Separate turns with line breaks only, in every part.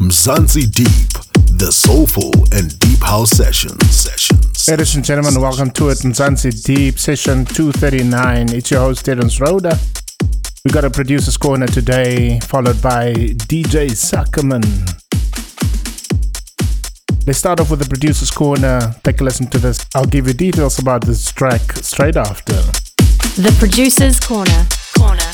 Mzansi Deep, the soulful and deep house sessions. Sessions.
Ladies and gentlemen, welcome to it, Mzansi Deep, session 239. It's your host, Terence Rhoda. We got a producer's corner today, followed by DJ Suckerman. Let's start off with the producer's corner. Take a listen to this. I'll give you details about this track straight after.
The producer's corner. Corner.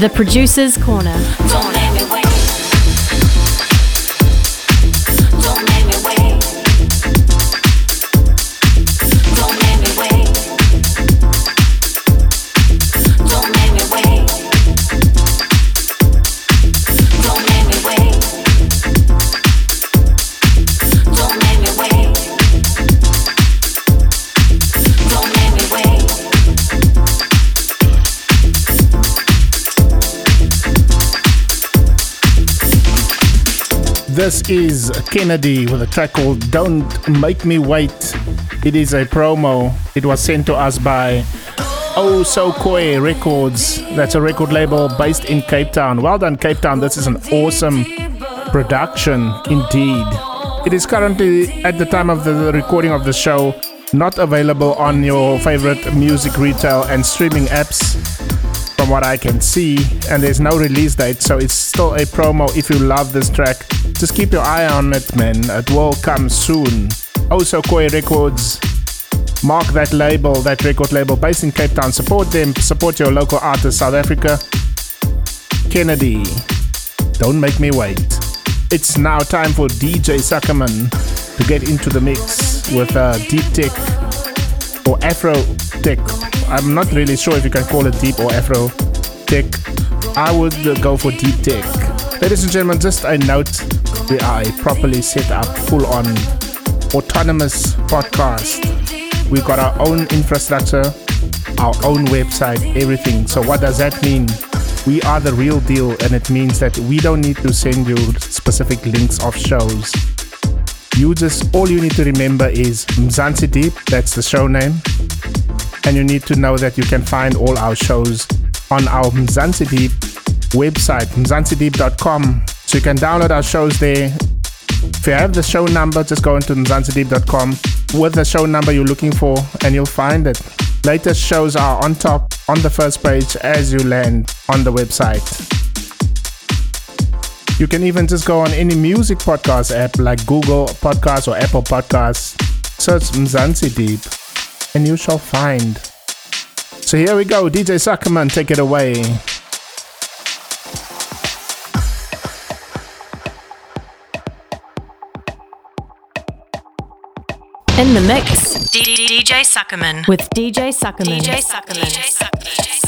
The Producer's Corner.
This is Kennedy with a track called Don't Make Me Wait. It is a promo. It was sent to us by Oh So Koi Records. That's a record label based in Cape Town. Well done, Cape Town. This is an awesome production indeed. It is currently, at the time of the recording of the show, not available on your favorite music retail and streaming apps from what I can see, and there's no release date, so it's still a promo. If you love this track, just keep your eye on it, man. It will come soon. Also, Koi Records, mark that label, that record label based in Cape Town. Support them, support your local artists, South Africa. Kennedy, don't make me wait. It's now time for DJ Suckerman to get into the mix with uh, Deep Tech or Afro Tech I'm not really sure if you can call it deep or Afro tech. I would go for deep tech. Ladies and gentlemen, just a note we are a properly set up, full on autonomous podcast. We've got our own infrastructure, our own website, everything. So, what does that mean? We are the real deal, and it means that we don't need to send you specific links of shows. You just all you need to remember is Mzansi Deep, that's the show name and you need to know that you can find all our shows on our Mzansi Deep website, mzansideep.com. So you can download our shows there. If you have the show number, just go into mzansideep.com with the show number you're looking for and you'll find it. Latest shows are on top on the first page as you land on the website. You can even just go on any music podcast app like Google Podcasts or Apple Podcasts, search Mzansi Deep, and you shall find. So here we go, DJ Suckerman, take it away.
in the mix.
DJ Suckerman.
With DJ Suckerman.
DJ Suckerman. DJ Suckerman.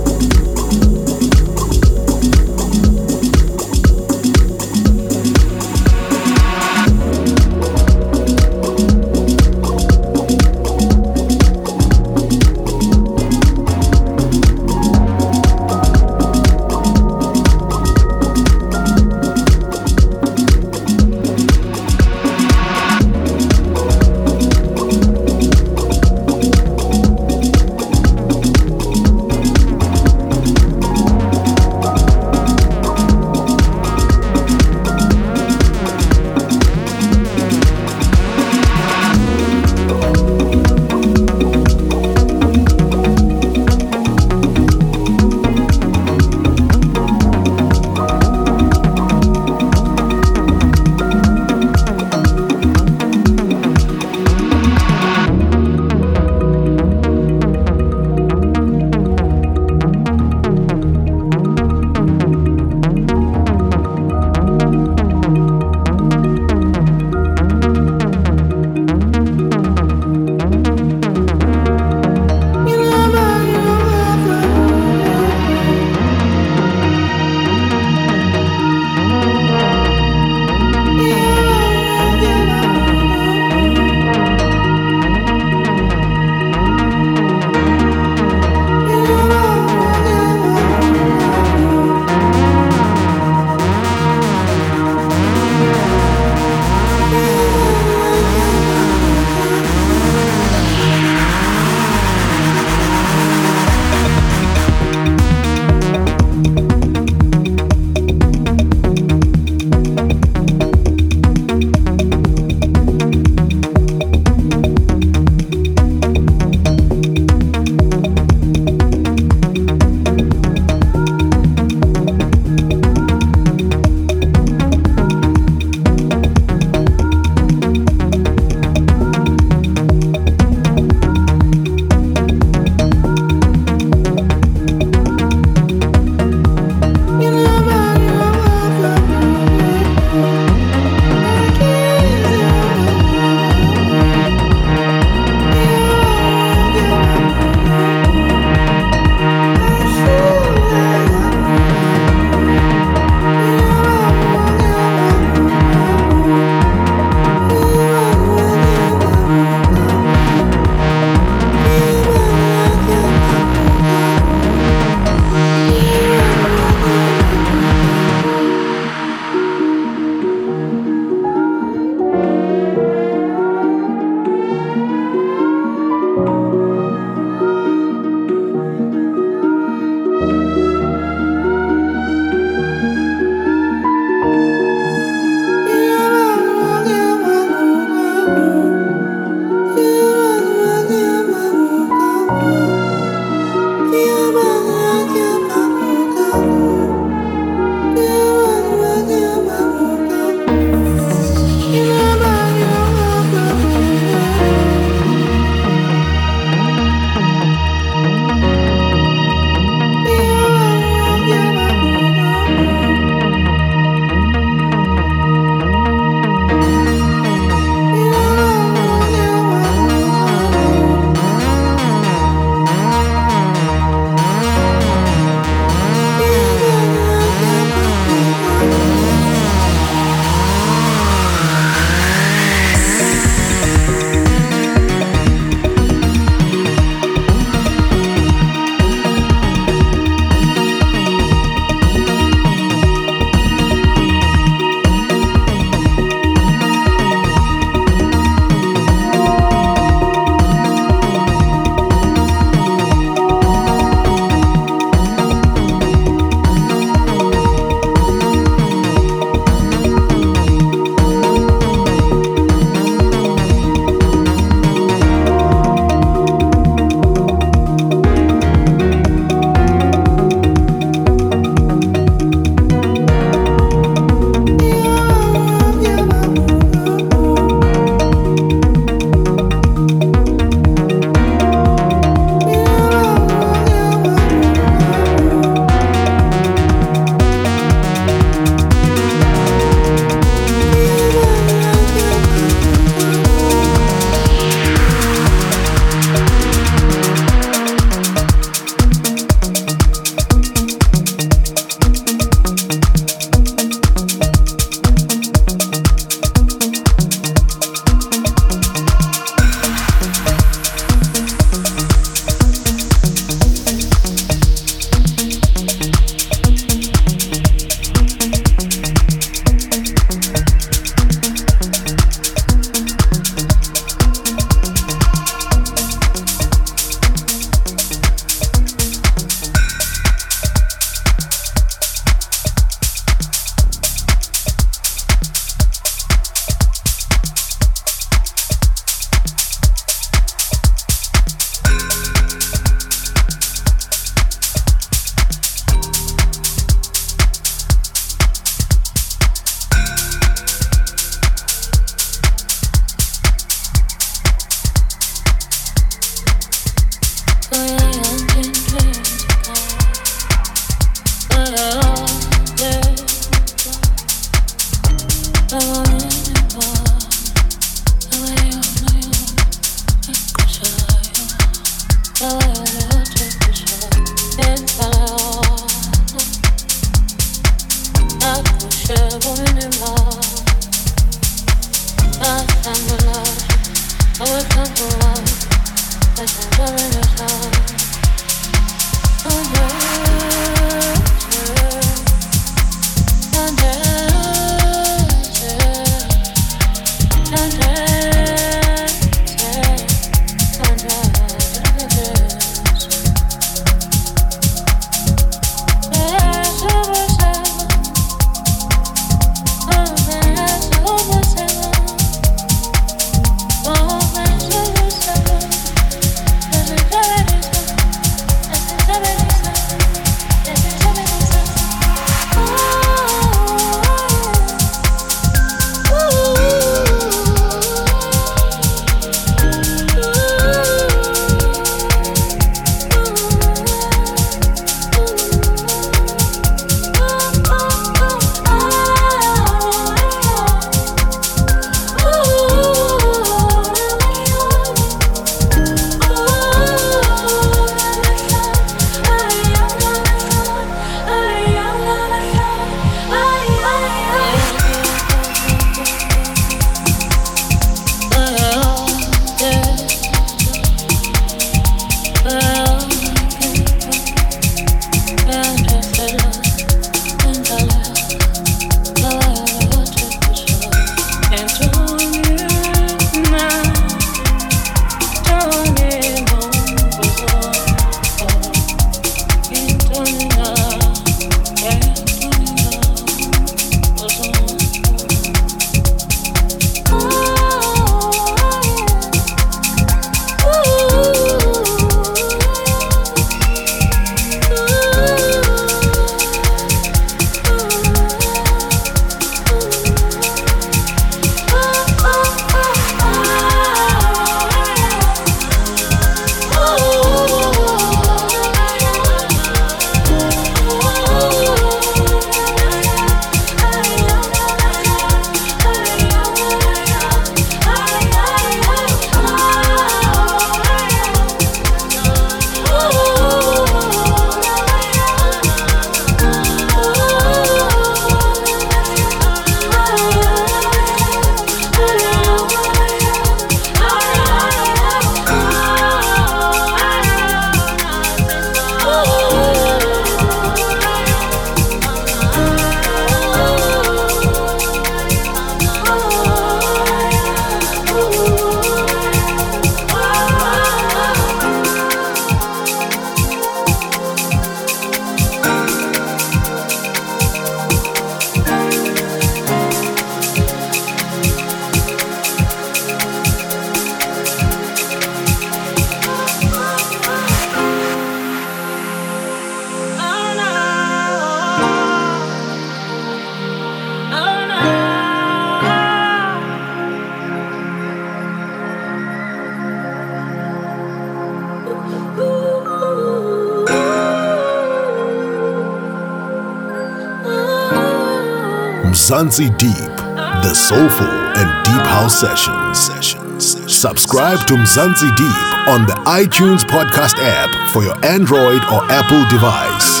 The
soulful and deep house sessions. sessions. Subscribe to Mzansi Deep on the iTunes podcast app for your Android or Apple device.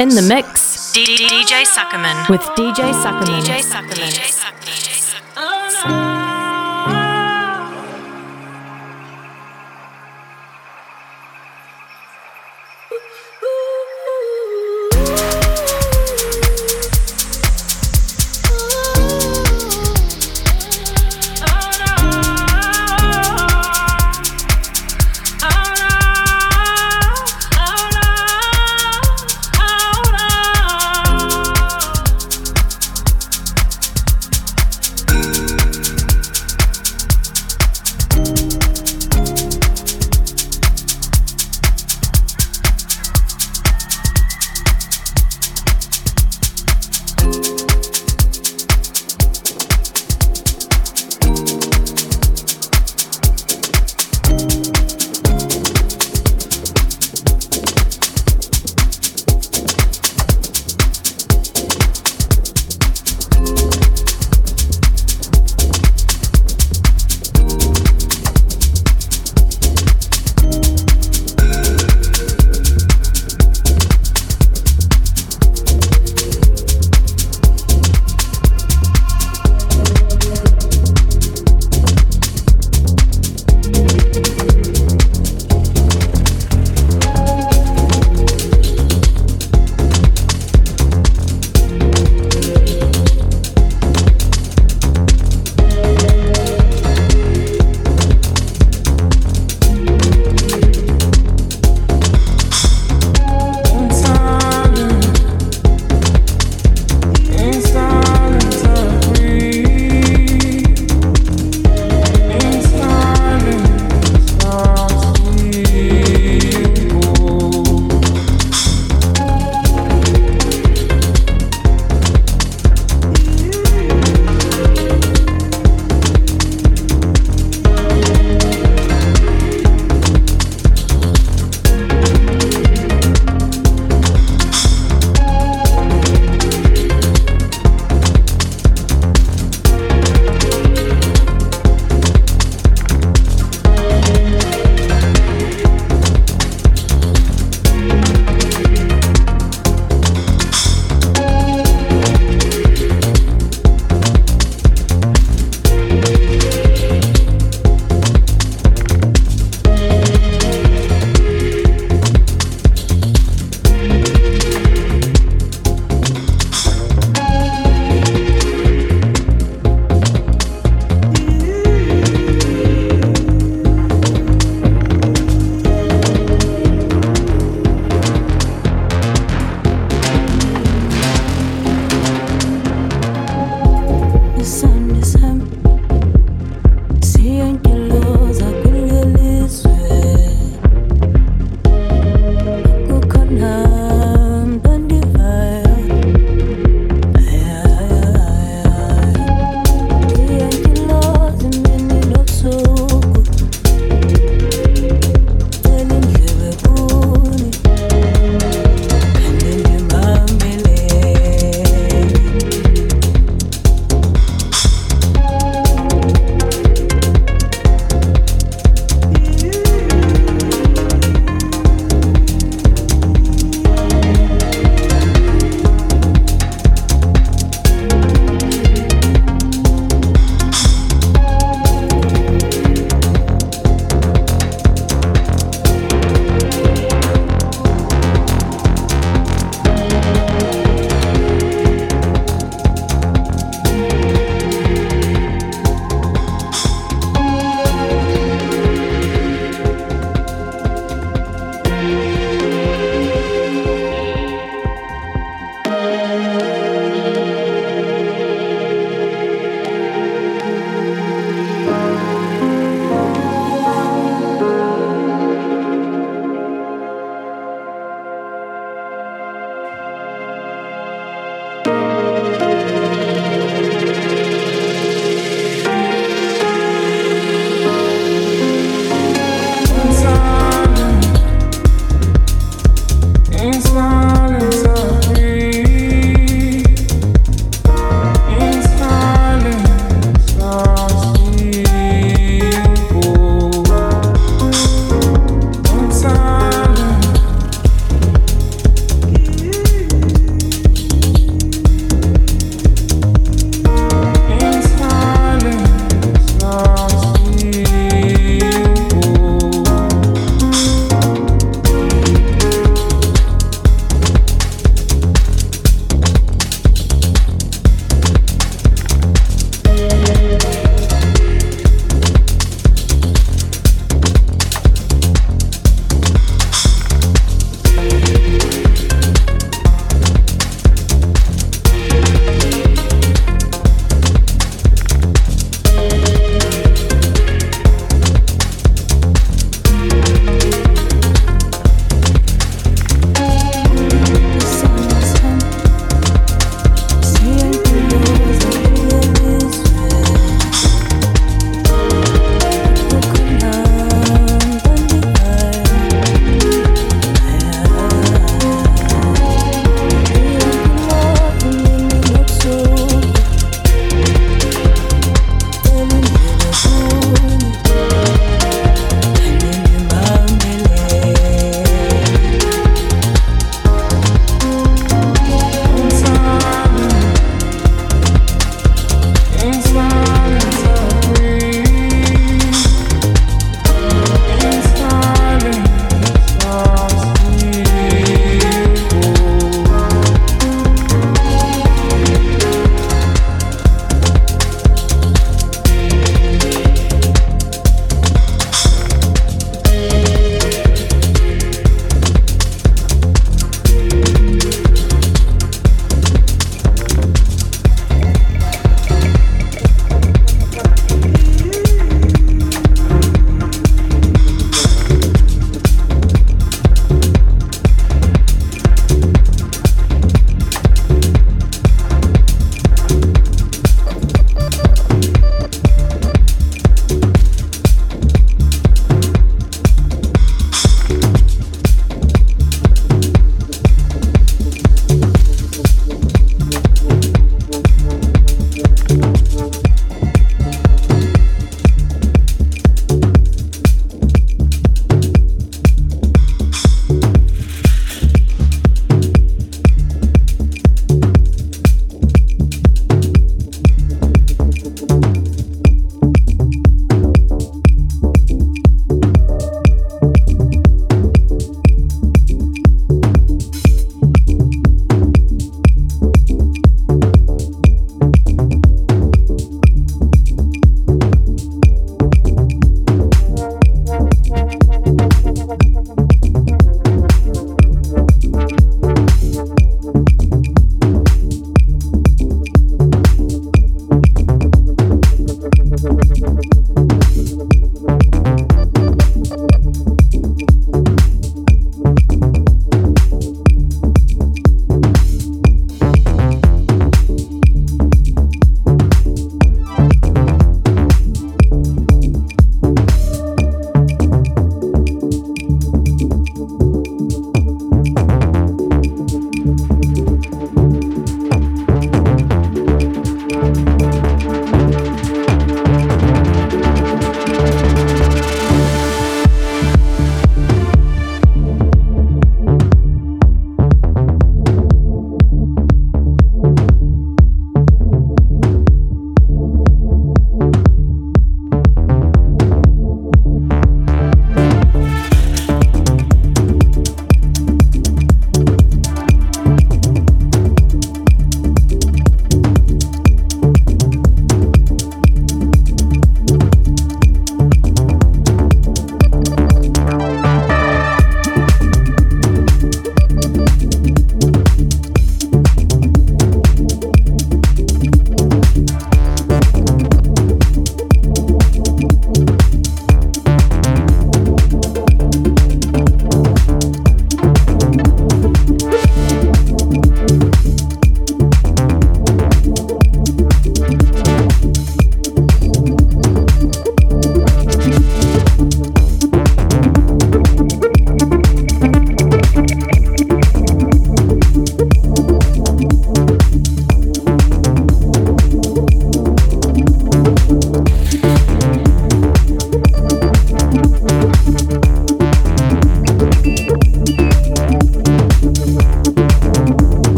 In the mix
DJ Suckerman.
with DJ Suckerman.
DJ Suckerman.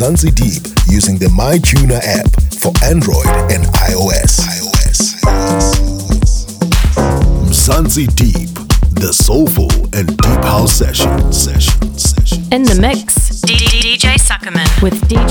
Mzansi Deep using the MyTuner app for Android and iOS. iOS. Mzansi Deep, the soulful and deep house session. Session. Session.
In the mix
DJ Suckerman.
with DJ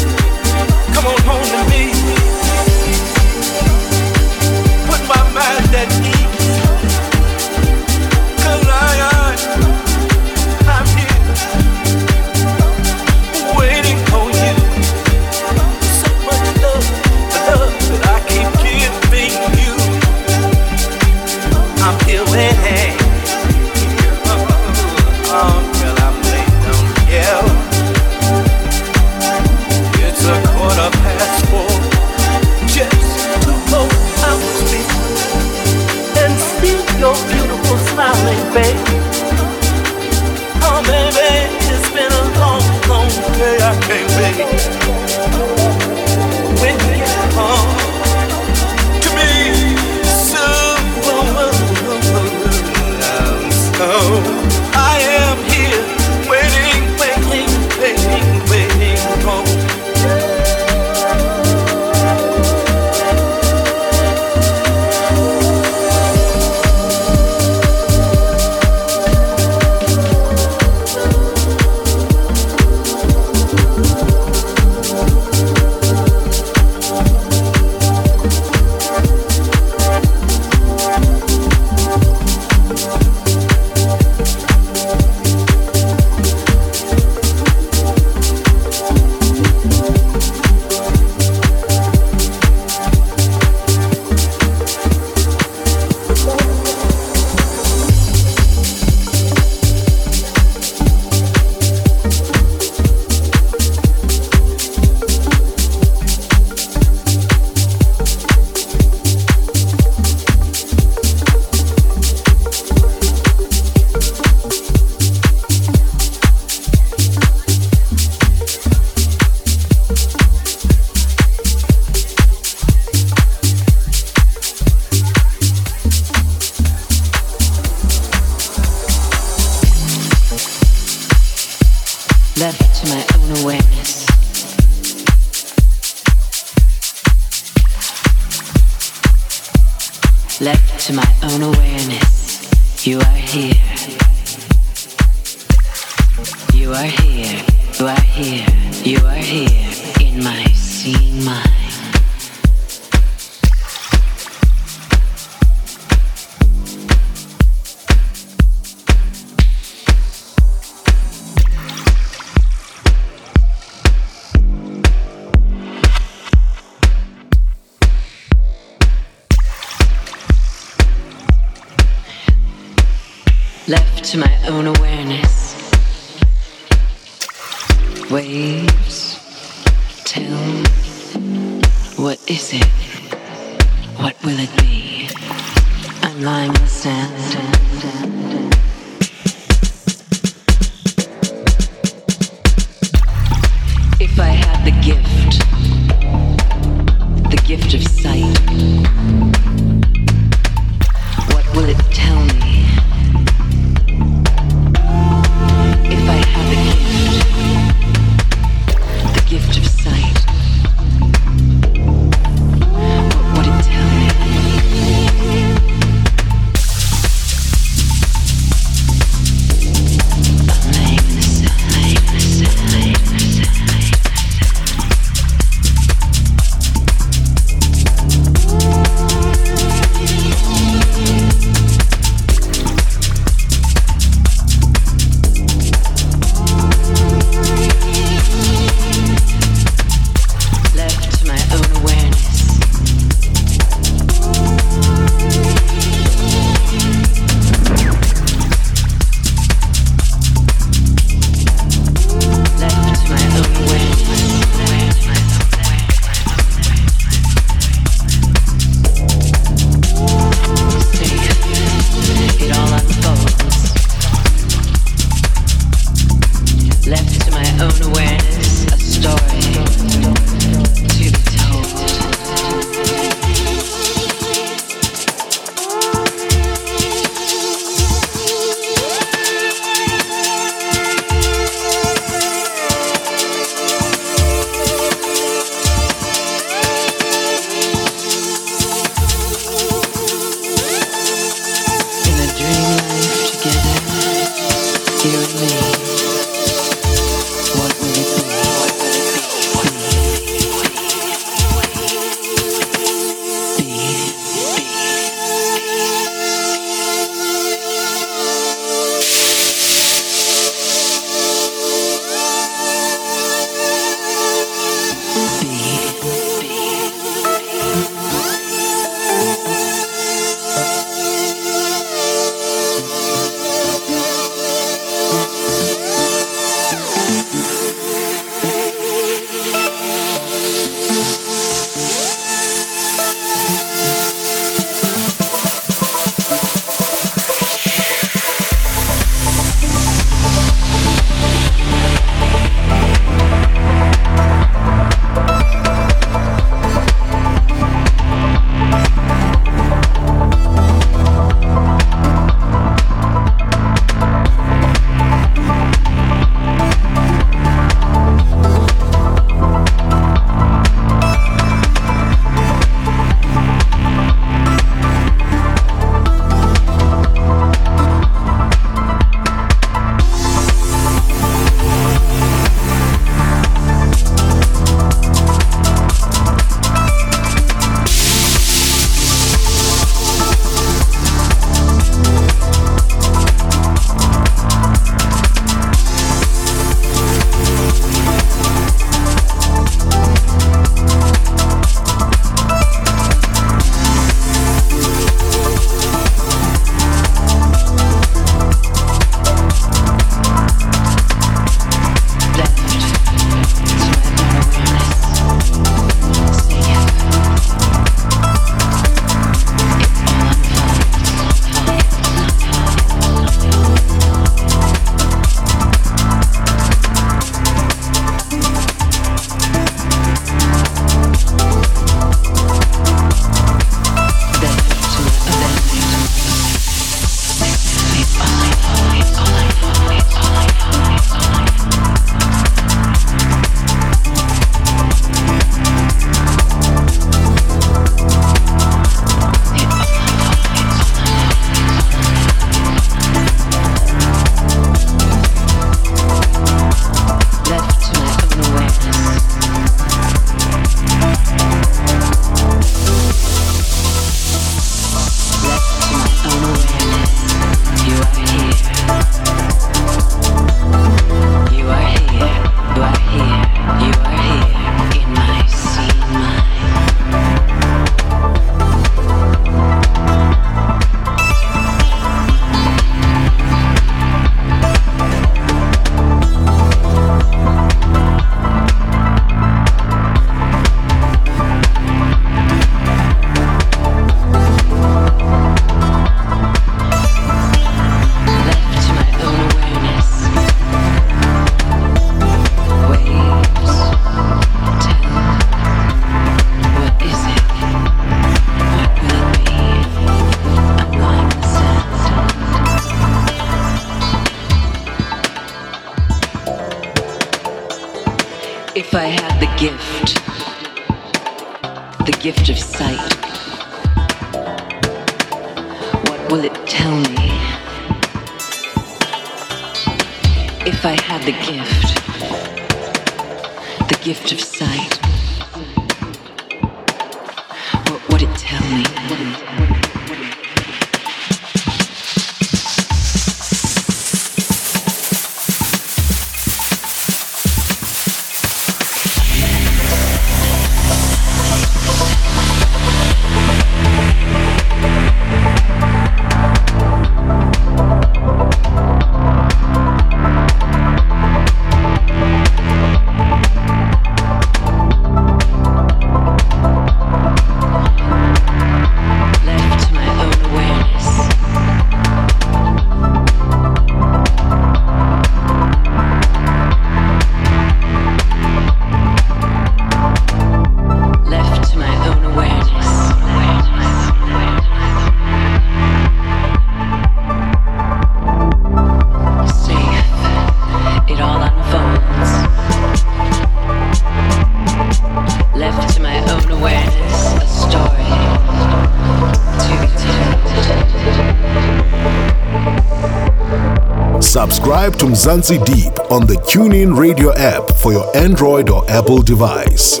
Subscribe to Mzansi Deep on the TuneIn Radio app for your Android or Apple device.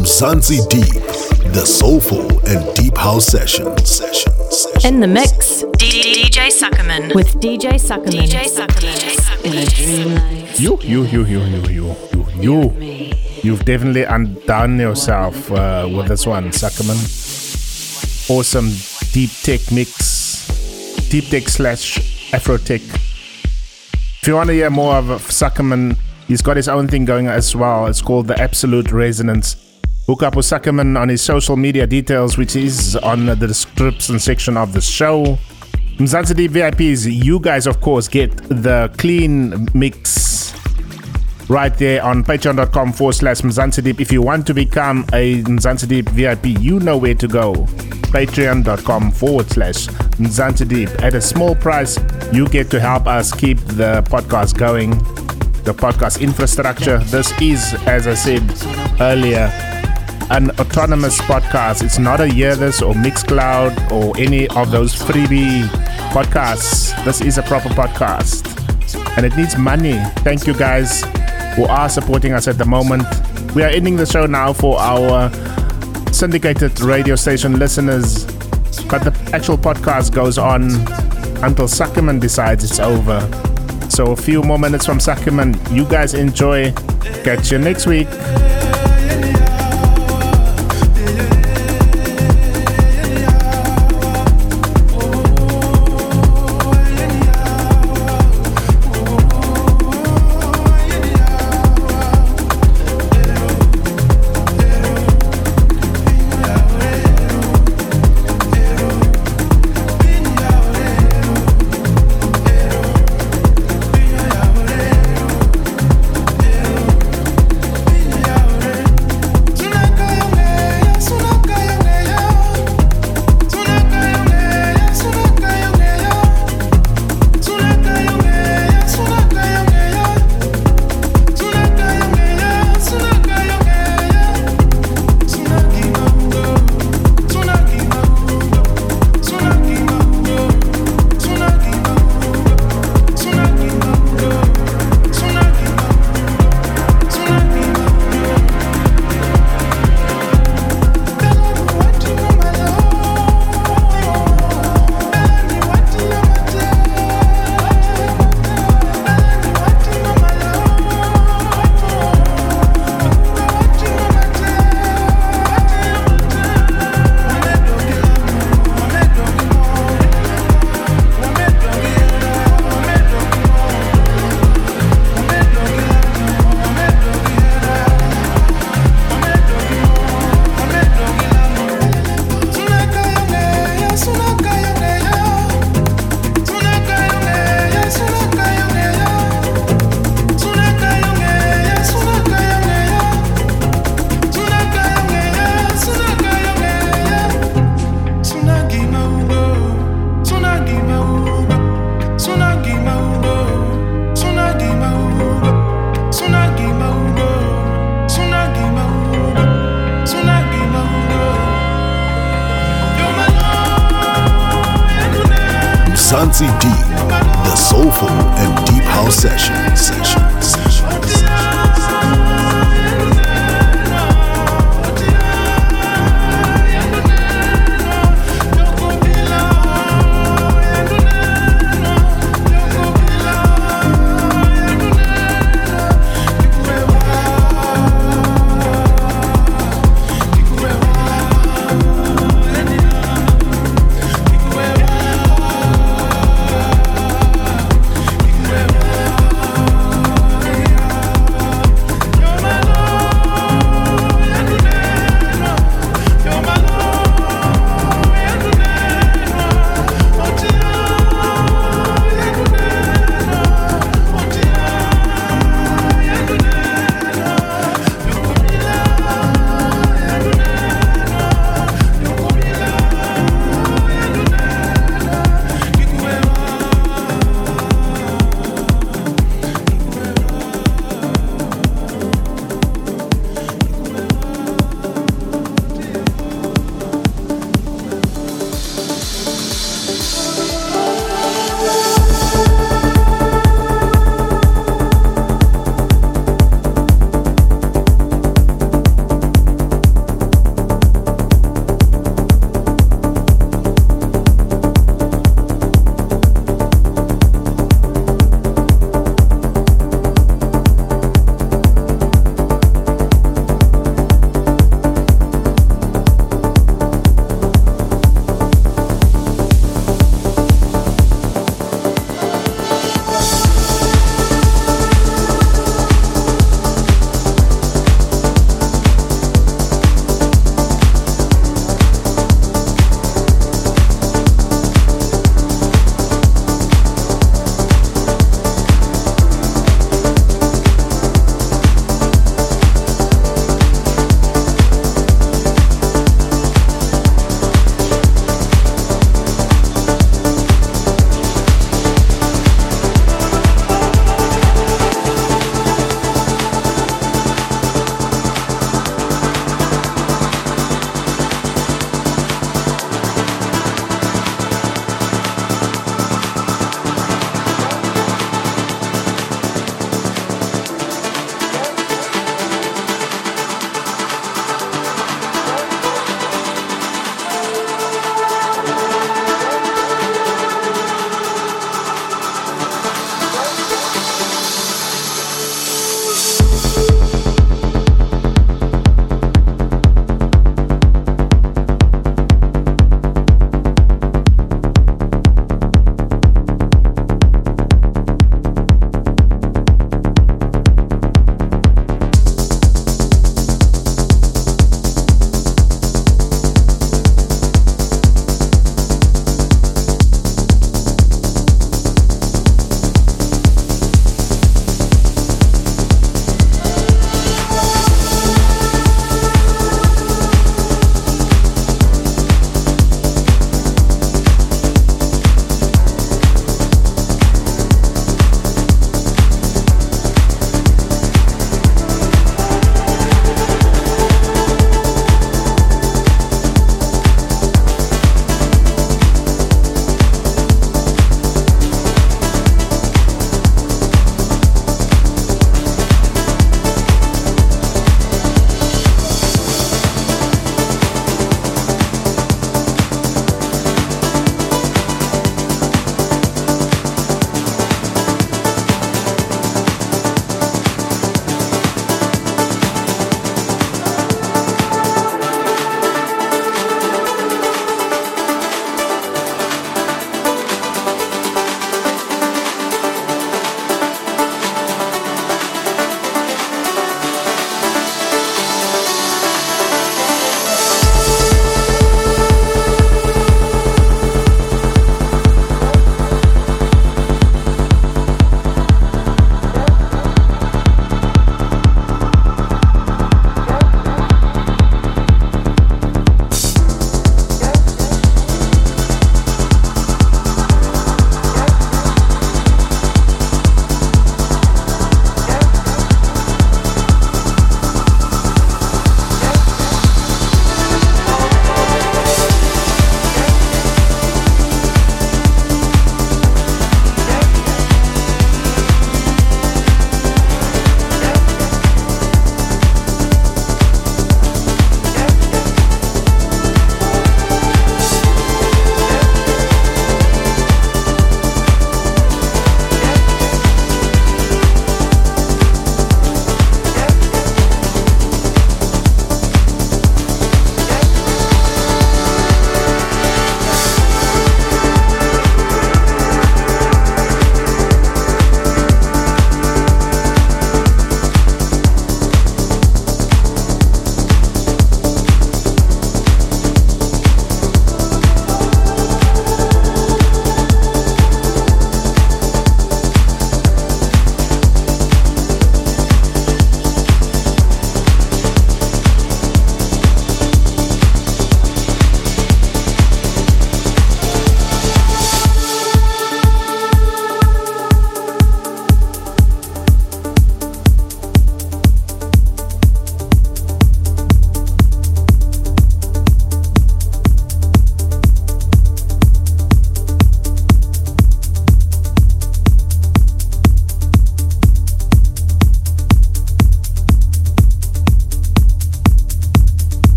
Mzansi Deep, the soulful and deep house session. session, session.
In the mix
DJ Suckerman.
with DJ Suckerman.
DJ Suckerman.
In a dream life,
You, you, you, you, you, you, you, you. You've definitely undone yourself uh, with this one, Suckerman. Awesome deep tech mix, deep tech slash Afro tech. If you want to hear more of Suckerman, he's got his own thing going as well. It's called the Absolute Resonance. Hook up with Suckerman on his social media details, which is on the description section of the show. Mzansi Deep VIPs, you guys, of course, get the clean mix right there on patreon.com forward slash Mzansideep. If you want to become a Mzansi Deep VIP, you know where to go. Patreon.com forward slash Mzansideep. At a small price, you get to help us keep the podcast going, the podcast infrastructure. This is, as I said earlier, an autonomous podcast. It's not a Hearthis or Mixcloud or any of those freebie podcasts. This is a proper podcast and it needs money. Thank you guys who are supporting us at the moment. We are ending the show now for our syndicated radio station listeners, but the actual podcast goes on until Suckerman decides it's over. So, a few more minutes from Suckerman. You guys enjoy. Catch you next week.